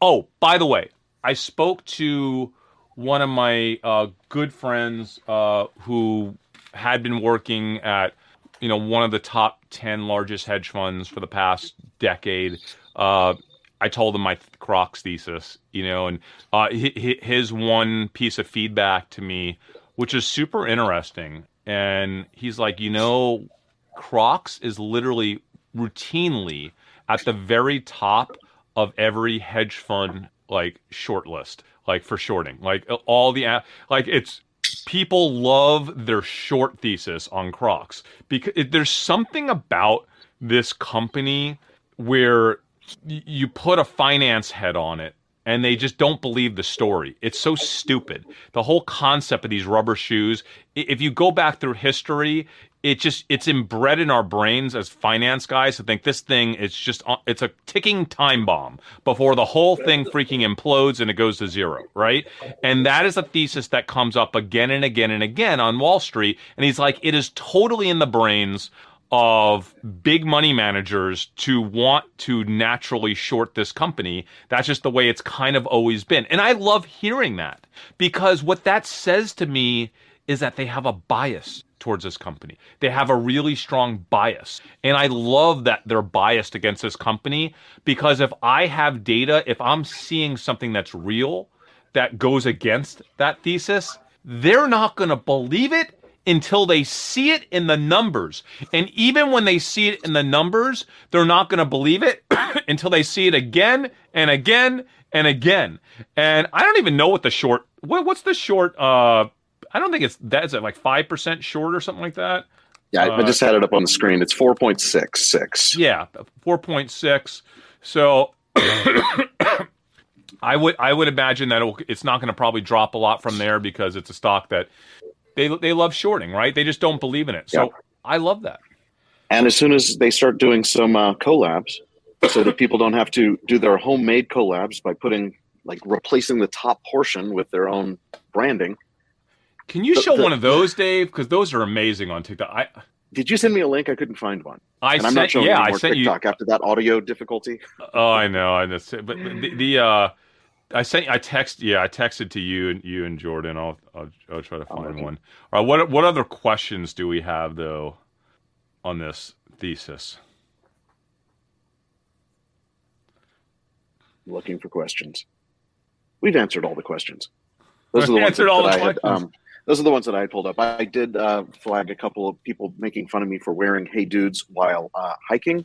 Oh, by the way, I spoke to one of my uh, good friends uh, who had been working at you know one of the top 10 largest hedge funds for the past decade uh, i told him my crocs thesis you know and uh, hi- hi- his one piece of feedback to me which is super interesting. And he's like you know crocs is literally routinely at the very top of every hedge fund like short list like for shorting. Like all the like it's people love their short thesis on Crocs. Because it, there's something about this company where you put a finance head on it and they just don't believe the story. It's so stupid. The whole concept of these rubber shoes, if you go back through history, it just it's inbred in our brains as finance guys to think this thing is just uh, it's a ticking time bomb before the whole thing freaking implodes and it goes to zero, right? And that is a thesis that comes up again and again and again on Wall Street and he's like it is totally in the brains of big money managers to want to naturally short this company. That's just the way it's kind of always been. And I love hearing that because what that says to me is that they have a bias towards this company. They have a really strong bias. And I love that they're biased against this company because if I have data, if I'm seeing something that's real that goes against that thesis, they're not going to believe it until they see it in the numbers. And even when they see it in the numbers, they're not going to believe it (coughs) until they see it again and again and again. And I don't even know what the short what, what's the short uh I don't think it's that's at like 5% short or something like that. Yeah, I- I just had it up on the screen. It's 4.66. Yeah, 4.6. So (coughs) I would I would imagine that it's not going to probably drop a lot from there because it's a stock that they they love shorting, right? They just don't believe in it. So Yeah. I love that. And as soon as they start doing some uh, collabs, so that people don't have to do their homemade collabs by putting like replacing the top portion with their own branding. Can you The- show the- one of those, Dave? Because those are amazing on TikTok. I Did you send me a link? I couldn't find one. I and I'm not showing yeah I sent you. TikTok after that audio difficulty. Oh, I know. I just but the, the uh, I sent I text yeah I texted to you and you and Jordan. I'll I'll, I'll try to find one. All right. What what other questions do we have though on this thesis? Looking for questions. We've answered all the questions. Those are the (laughs) ones answered that, all that the I had. questions. Um, those are the ones that I had pulled up. I did uh, flag a couple of people making fun of me for wearing "Hey Dudes" while uh, hiking.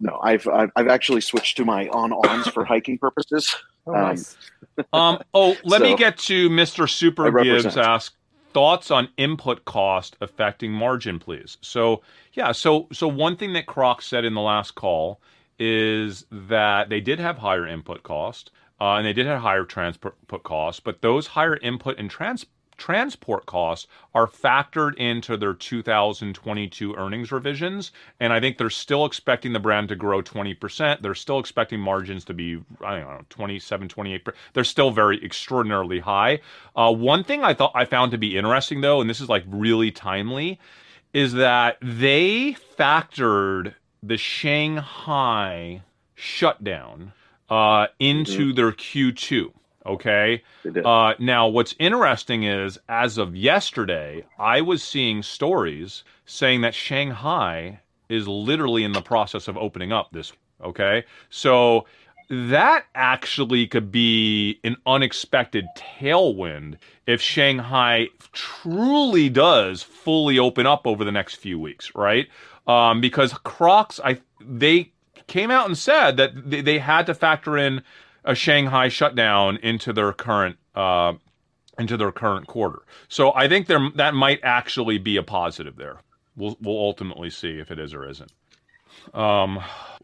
No, I've, I've I've actually switched to my on-ons for hiking purposes. Oh, Um, nice. (laughs) Um. Oh, let me get to Mr. Super. Gibbs. Ask thoughts on input cost affecting margin, please. So yeah. So so one thing that Croc said in the last call is that they did have higher input cost uh, and they did have higher transport costs, but those higher input and trans transport costs are factored into their 2022 earnings revisions and i think they're still expecting the brand to grow 20% they're still expecting margins to be i don't know 27 28%. they're still very extraordinarily high. Uh, one thing i thought i found to be interesting though and this is like really timely is that they factored the shanghai shutdown uh, into their q2 okay uh, now, what's interesting is, as of yesterday, I was seeing stories saying that Shanghai is literally in the process of opening up this. Okay, so that actually could be an unexpected tailwind if Shanghai truly does fully open up over the next few weeks, right? Um, because Crocs, I they came out and said that they, they had to factor in a Shanghai shutdown into their current uh, into their current quarter. So I think there that might actually be a positive there. We'll we'll ultimately see if it is or isn't. Um,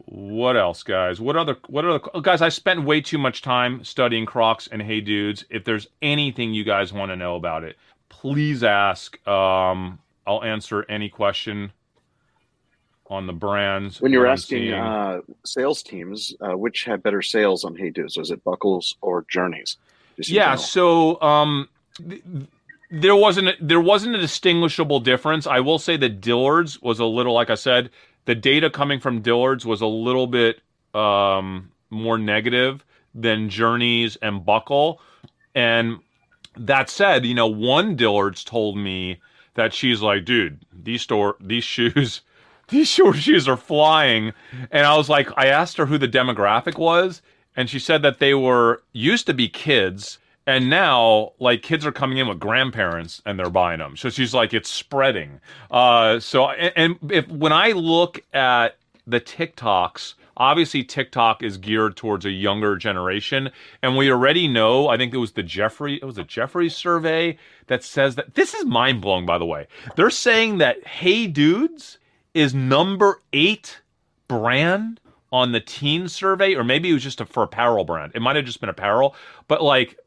what else, guys? What other what other guys? I spent way too much time studying Crocs and Hey Dudes. If there's anything you guys want to know about it, please ask. Um, I'll answer any question on the brands. when you're asking uh, sales teams, uh, which had better sales on Hey Dudes? Was it Buckles or Journeys? Yeah so um th- there wasn't a, there wasn't a distinguishable difference i will say that dillard's was a little like i said the data coming from dillard's was a little bit um more negative than journeys and buckle and that said you know one dillard's told me that she's like dude these store these (laughs) shoes these (laughs) shoes are flying. And i was like i asked her who the demographic was and she said that they were used to be kids and now like kids are coming in with grandparents and they're buying them so she's like it's spreading. Uh so and, and if when i look at the tiktoks obviously tiktok is geared towards a younger generation and we already know i think it was the jeffrey it was a jeffrey survey that says that this is mind-blowing by the way. They're saying that hey dudes is number eight brand on the teen survey, or maybe it was just a, for apparel brand. It might have just been apparel, but like,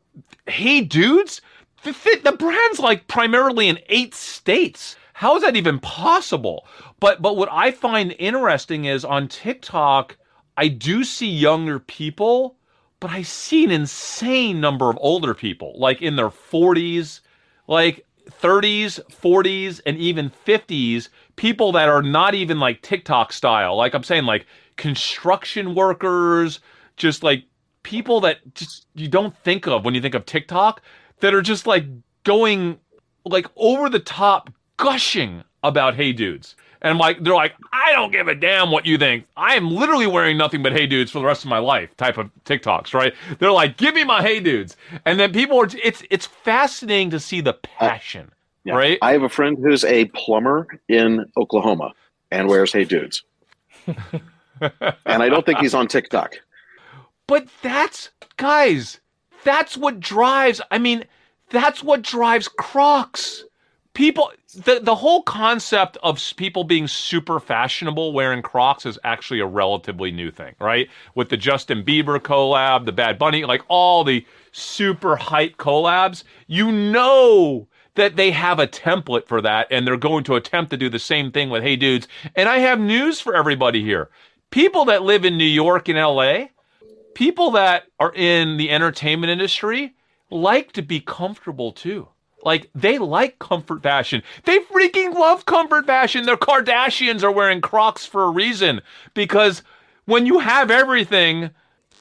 hey dudes, the, the, brand's like primarily in eight states. How is that even possible? But but what I find interesting is on TikTok, I do see younger people, but I see an insane number of older people, like in their 40s, like 30s, 40s, and even 50s, people that are not even like TikTok style. Like I'm saying, like construction workers, just like people that just you don't think of when you think of TikTok, that are just like going like over the top, gushing about Hey Dudes. And like they're like, I don't give a damn what you think. I am literally wearing nothing but Hey Dudes for the rest of my life. Type of TikToks, right? They're like, give me my Hey Dudes. And then people are. It's it's fascinating to see the passion Yeah. right? I have a friend who's a plumber in Oklahoma and wears Hey Dudes. and I don't think he's on TikTok. But that's guys, that's what drives. I mean, that's what drives Crocs. People, the the whole concept of people being super fashionable wearing Crocs is actually a relatively new thing, right? With the Justin Bieber collab, the Bad Bunny, like all the super hype collabs, you know that they have a template for that, and they're going to attempt to do the same thing with Hey Dudes. And I have news for everybody here: people that live in New York and L.A people that are in the entertainment industry like to be comfortable too. Like they like comfort fashion. They freaking love comfort fashion. The Kardashians are wearing Crocs for a reason because when you have everything,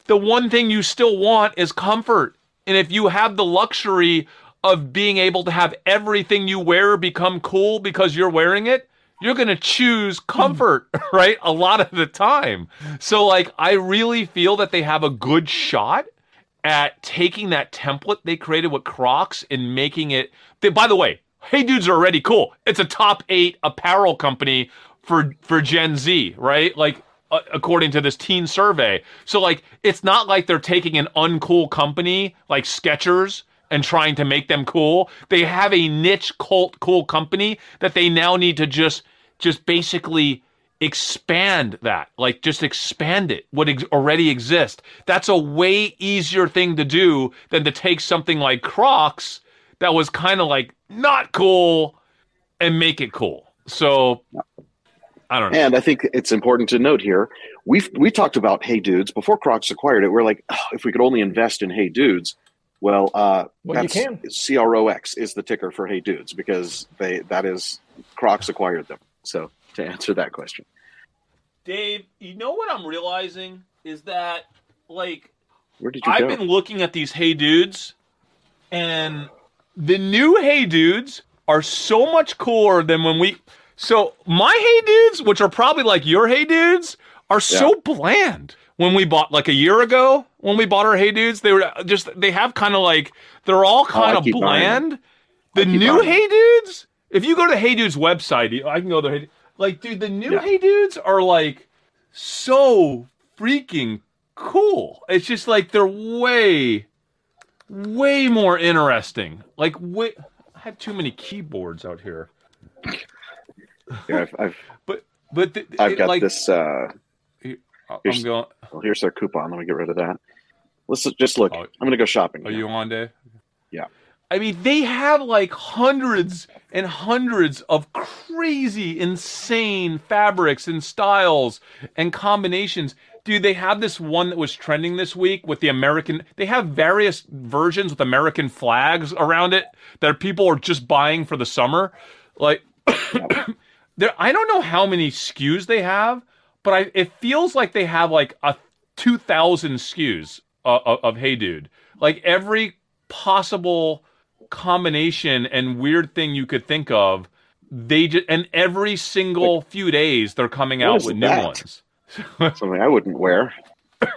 the one thing you still want is comfort. And if you have the luxury of being able to have everything you wear become cool because you're wearing it, you're going to choose comfort, (laughs) right? A lot of the time. So, like, I really feel that they have a good shot at taking that template they created with Crocs and making it. They, by the way, Hey Dudes are already cool. It's a top eight apparel company for for Gen Z, right? Like uh, according to this teen survey. So like it's not like they're taking an uncool company like Skechers and trying to make them cool. They have a niche cult cool company that they now need to just just basically expand that like just expand it what ex- already exists that's a way easier thing to do than to take something like crocs that was kind of like not cool and make it cool so i don't know And I think it's important to note here, we've we talked about Hey Dudes before Crocs acquired it. We're like, oh, if we could only invest in Hey Dudes, well, uh, Well, you can. C R O X is the ticker for Hey Dudes because they that is Crocs acquired them. So to answer that question, Dave, you know what I'm realizing is that like where did you I've go? been looking at these Hey Dudes, and the new Hey Dudes are so much cooler than when we. So my Hey Dudes, which are probably like your Hey Dudes, are so bland. When we bought like a year ago, when we bought our Hey Dudes, they were just they have kind of like they're all kind of Oh, bland. The new buying Hey Dudes, if you go to Hey Dudes website, I can go there. Like, dude, the new Yeah. Hey Dudes are like so freaking cool. It's just like they're way, way more interesting. Like, way, I have too many keyboards out here, Yeah, I've, I've, but but the, I've it, got like, this. Uh, I'm going. Well, here's their coupon. Let me get rid of that. Let's just look. Oh. I'm going to go shopping. Are now. you on, Dave? Yeah. I mean, they have like hundreds and hundreds of crazy, insane fabrics and styles and combinations. Dude, they have this one that was trending this week with the American. They have various versions with American flags around it that people are just buying for the summer. Like, (coughs) there, I don't know how many SKUs they have, but I, it feels like they have like a 2,000 SKUs uh, of, of Hey Dude. Like every possible combination and weird thing you could think of, they just and every single few days they're coming out with new that? ones. (laughs) Something I wouldn't wear. (laughs)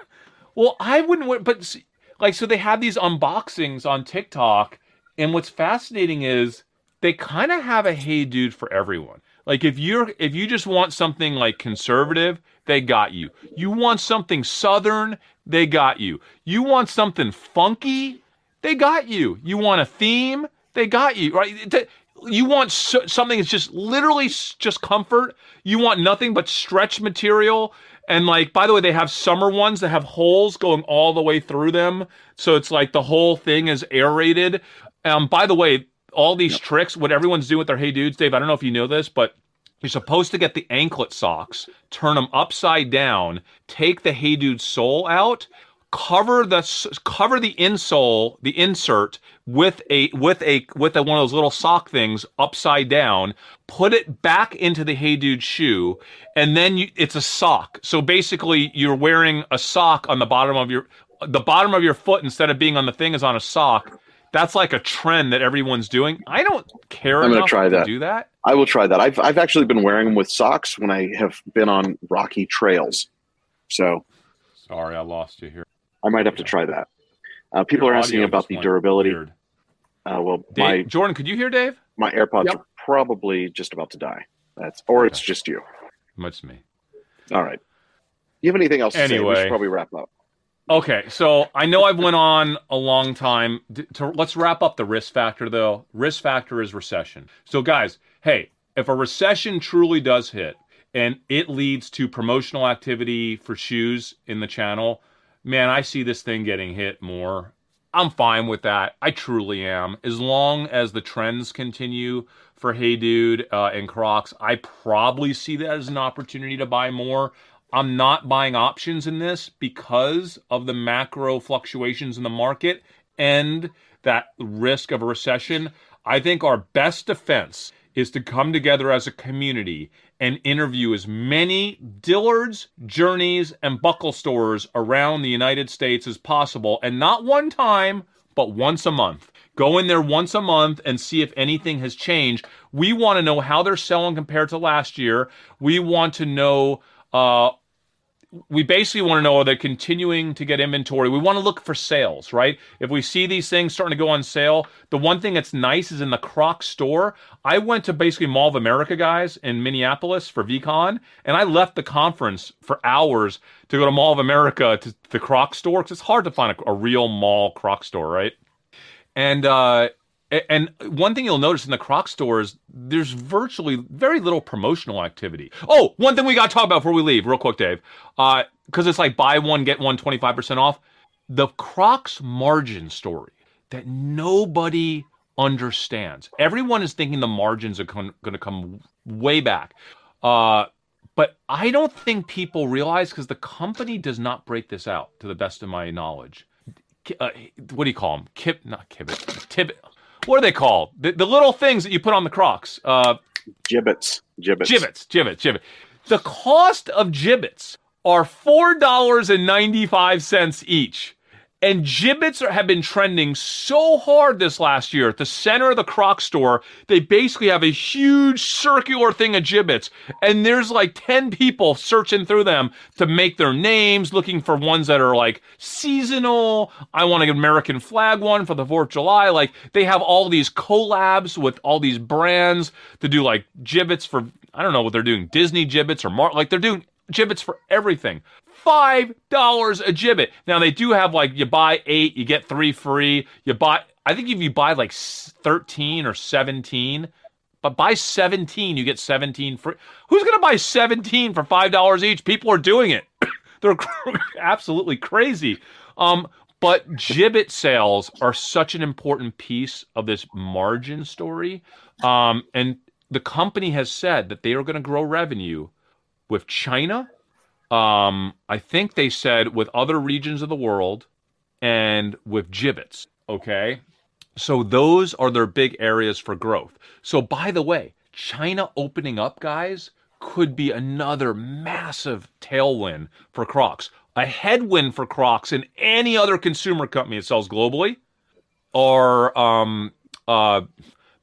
Well, I wouldn't, wear- but see, like, so they have these unboxings on TikTok, and what's fascinating is they kind of have a hey dude for everyone. Like, if you're if you just want something like conservative, they got you. You want something southern, they got you. You want something funky, they got you. You want a theme, they got you. Right? You want so, something that's just literally just comfort. You want nothing but stretch material. And like, by the way, they have summer ones that have holes going all the way through them. So it's like the whole thing is aerated. Um, by the way, all these tricks, what everyone's doing with their Hey Dudes, Dave, I don't know if you know this, but you're supposed to get the anklet socks, turn them upside down, take the Hey Dude sole out, cover the cover the insole, the insert with a with a with a, one of those little sock things upside down, put it back into the Hey Dude shoe, and then you, it's a sock. So basically, you're wearing a sock on the bottom of your the bottom of your foot instead of being on the thing is on a sock. That's like a trend that everyone's doing. I don't care I'm gonna enough try to that. do that. I will try that. I've I've actually been wearing them with socks when I have been on rocky trails. So Sorry, I lost you here. I might have to try that. Uh, people Your are asking about the durability. Uh, well, Dave, my Jordan, could you hear Dave? my AirPods Yep. are probably just about to die. That's or it's just you. Much me. All right. You have anything else to say? We should probably wrap up. Okay, so I know I've went on a long time. To, let's wrap up the risk factor, though. Risk factor is recession. So, guys, hey, if a recession truly does hit and it leads to promotional activity for shoes in the channel, man, I see this thing getting hit more. I'm fine with that. I truly am. As long as the trends continue for Hey Dude uh, and Crocs, I probably see that as an opportunity to buy more. I'm not buying options in this because of the macro fluctuations in the market and that risk of a recession. I think our best defense is to come together as a community and interview as many Dillards, Journeys, and Buckle stores around the United States as possible, and not one time, but once a month. Go in there once a month and see if anything has changed. We want to know how they're selling compared to last year. We want to know uh, we basically want to know are they continuing to get inventory? We want to look for sales, right? If we see these things starting to go on sale, the one thing that's nice is in the Croc store. I went to basically Mall of America, guys, in Minneapolis for VCon, and I left the conference for hours to go to Mall of America to the Croc store because it's hard to find a, a real mall Croc store, right? And uh, and one thing you'll notice in the Croc stores, there's virtually very little promotional activity. Oh, one thing we got to talk about before we leave, real quick, Dave, because it's like buy one get one 25% off. The Crocs margin story that nobody understands. Everyone is thinking the margins are going to come way back. Uh, but I don't think people realize because the company does not break this out, to the best of my knowledge. Uh, what do you call them? Kip, not kibit, tibbit. What are they called? The, the little things that you put on the Crocs. Uh, Jibbitz. Jibbitz. Jibbitz, Jibbitz, Jibbitz. The cost of Jibbitz are four dollars and ninety-five cents each. And Jibbitz are, have been trending so hard this last year. At the center of the Croc store, they basically have a huge circular thing of Jibbitz. And there's like 10 people searching through them to make their names, looking for ones that are like seasonal. I want an American flag one for the 4th of July. Like they have all these collabs with all these brands to do like Jibbitz for, I don't know what they're doing, Disney Jibbitz or Mar, like they're doing Jibbitz for everything. Five dollars a Jibbit. Now they do have like you buy eight, you get three free. You buy, I think if you buy like thirteen or seventeen, but buy seventeen, you get seventeen free. Who's gonna buy seventeen for five dollars each? People are doing it. (coughs) They're (coughs) absolutely crazy. Um, but Jibbit sales are such an important piece of this margin story. Um, and the company has said that they are going to grow revenue with China. Um, I think they said with other regions of the world and with Jibbitz. Okay. So those are their big areas for growth. So by the way, China opening up, guys, could be another massive tailwind for Crocs. A headwind for Crocs and any other consumer company that sells globally are um, uh,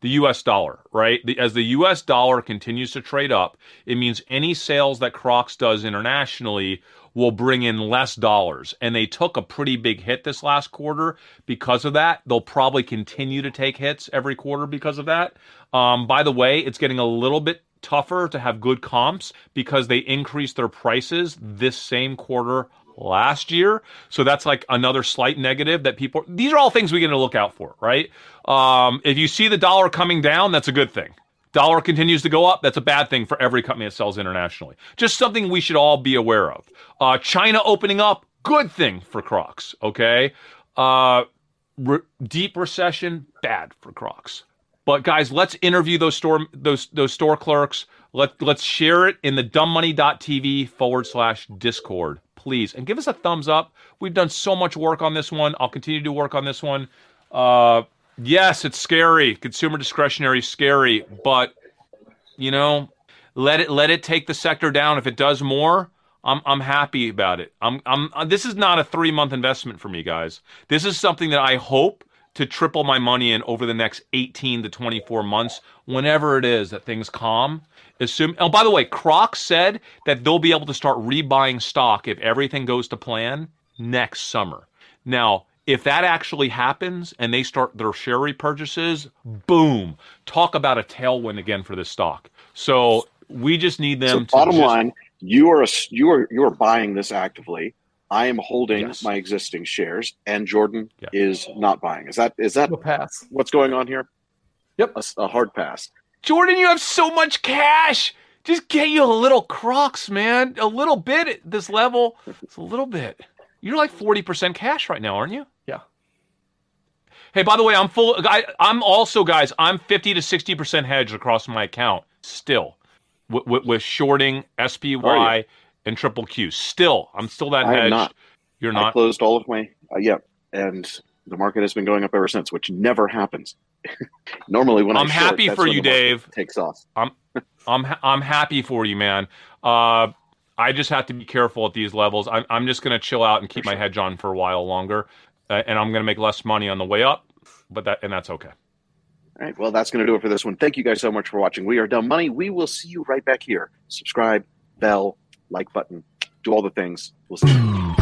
the U.S. dollar, right? The, as the U.S. dollar continues to trade up, it means any sales that Crocs does internationally will bring in less dollars. And they took a pretty big hit this last quarter because of that. They'll probably continue to take hits every quarter because of that. Um, by the way, it's getting a little bit tougher to have good comps because they increased their prices this same quarter last year. So that's like another slight negative that people, these are all things we get to look out for, right? Um, if you see the dollar coming down, that's a good thing. Dollar continues to go up, that's a bad thing for every company that sells internationally. Just something we should all be aware of. Uh, China opening up, good thing for Crocs, okay? Uh, re- deep recession, bad for Crocs. But guys, let's interview those store those those store clerks. Let let's share it in the dumbmoney.tv forward slash discord, please, and give us a thumbs up. We've done so much work on this one. I'll continue to work on this one. Uh, yes, it's scary. Consumer discretionary is scary, but you know, let it let it take the sector down. If it does more, I'm I'm happy about it. I'm I'm uh, this is not a three month investment for me, guys. This is something that I hope to triple my money in over the next 18 to 24 months, whenever it is that things calm. Assume. Oh, by the way, Crocs said that they'll be able to start rebuying stock if everything goes to plan next summer. Now, if that actually happens and they start their share repurchases, boom, talk about a tailwind again for this stock. So we just need them. So to bottom just- line, you are a, you are you are buying this actively. I am holding Yes. my existing shares, and Jordan Yeah. is not buying. Is that is that The pass. what's going on here? Yep. a hard pass. Jordan, you have so much cash. Just get you a little Crocs, man. A little bit at this level. It's a little bit. You're like 40% cash right now, aren't you? Yeah. Hey, by the way, I'm full. I, I'm also, guys, I'm 50 to 60% hedged across my account still with, with, with shorting SPY Are you? And triple Q. Still, I'm still that I hedged. not. You're not I closed all of my uh, yeah, and the market has been going up ever since, which never happens. (laughs) Normally, when I'm short, happy for you, Dave. Takes off. I'm ha- I'm happy for you, man. Uh, I just have to be careful at these levels. I'm I'm just gonna chill out and keep my hedge on for a while longer, uh, and I'm gonna make less money on the way up, but that and that's okay. All right. Well, that's going to do it for this one. Thank you guys so much for watching. We are Dumb Money. We will see you right back here. Subscribe, bell, like button, do all the things. We'll see. (laughs)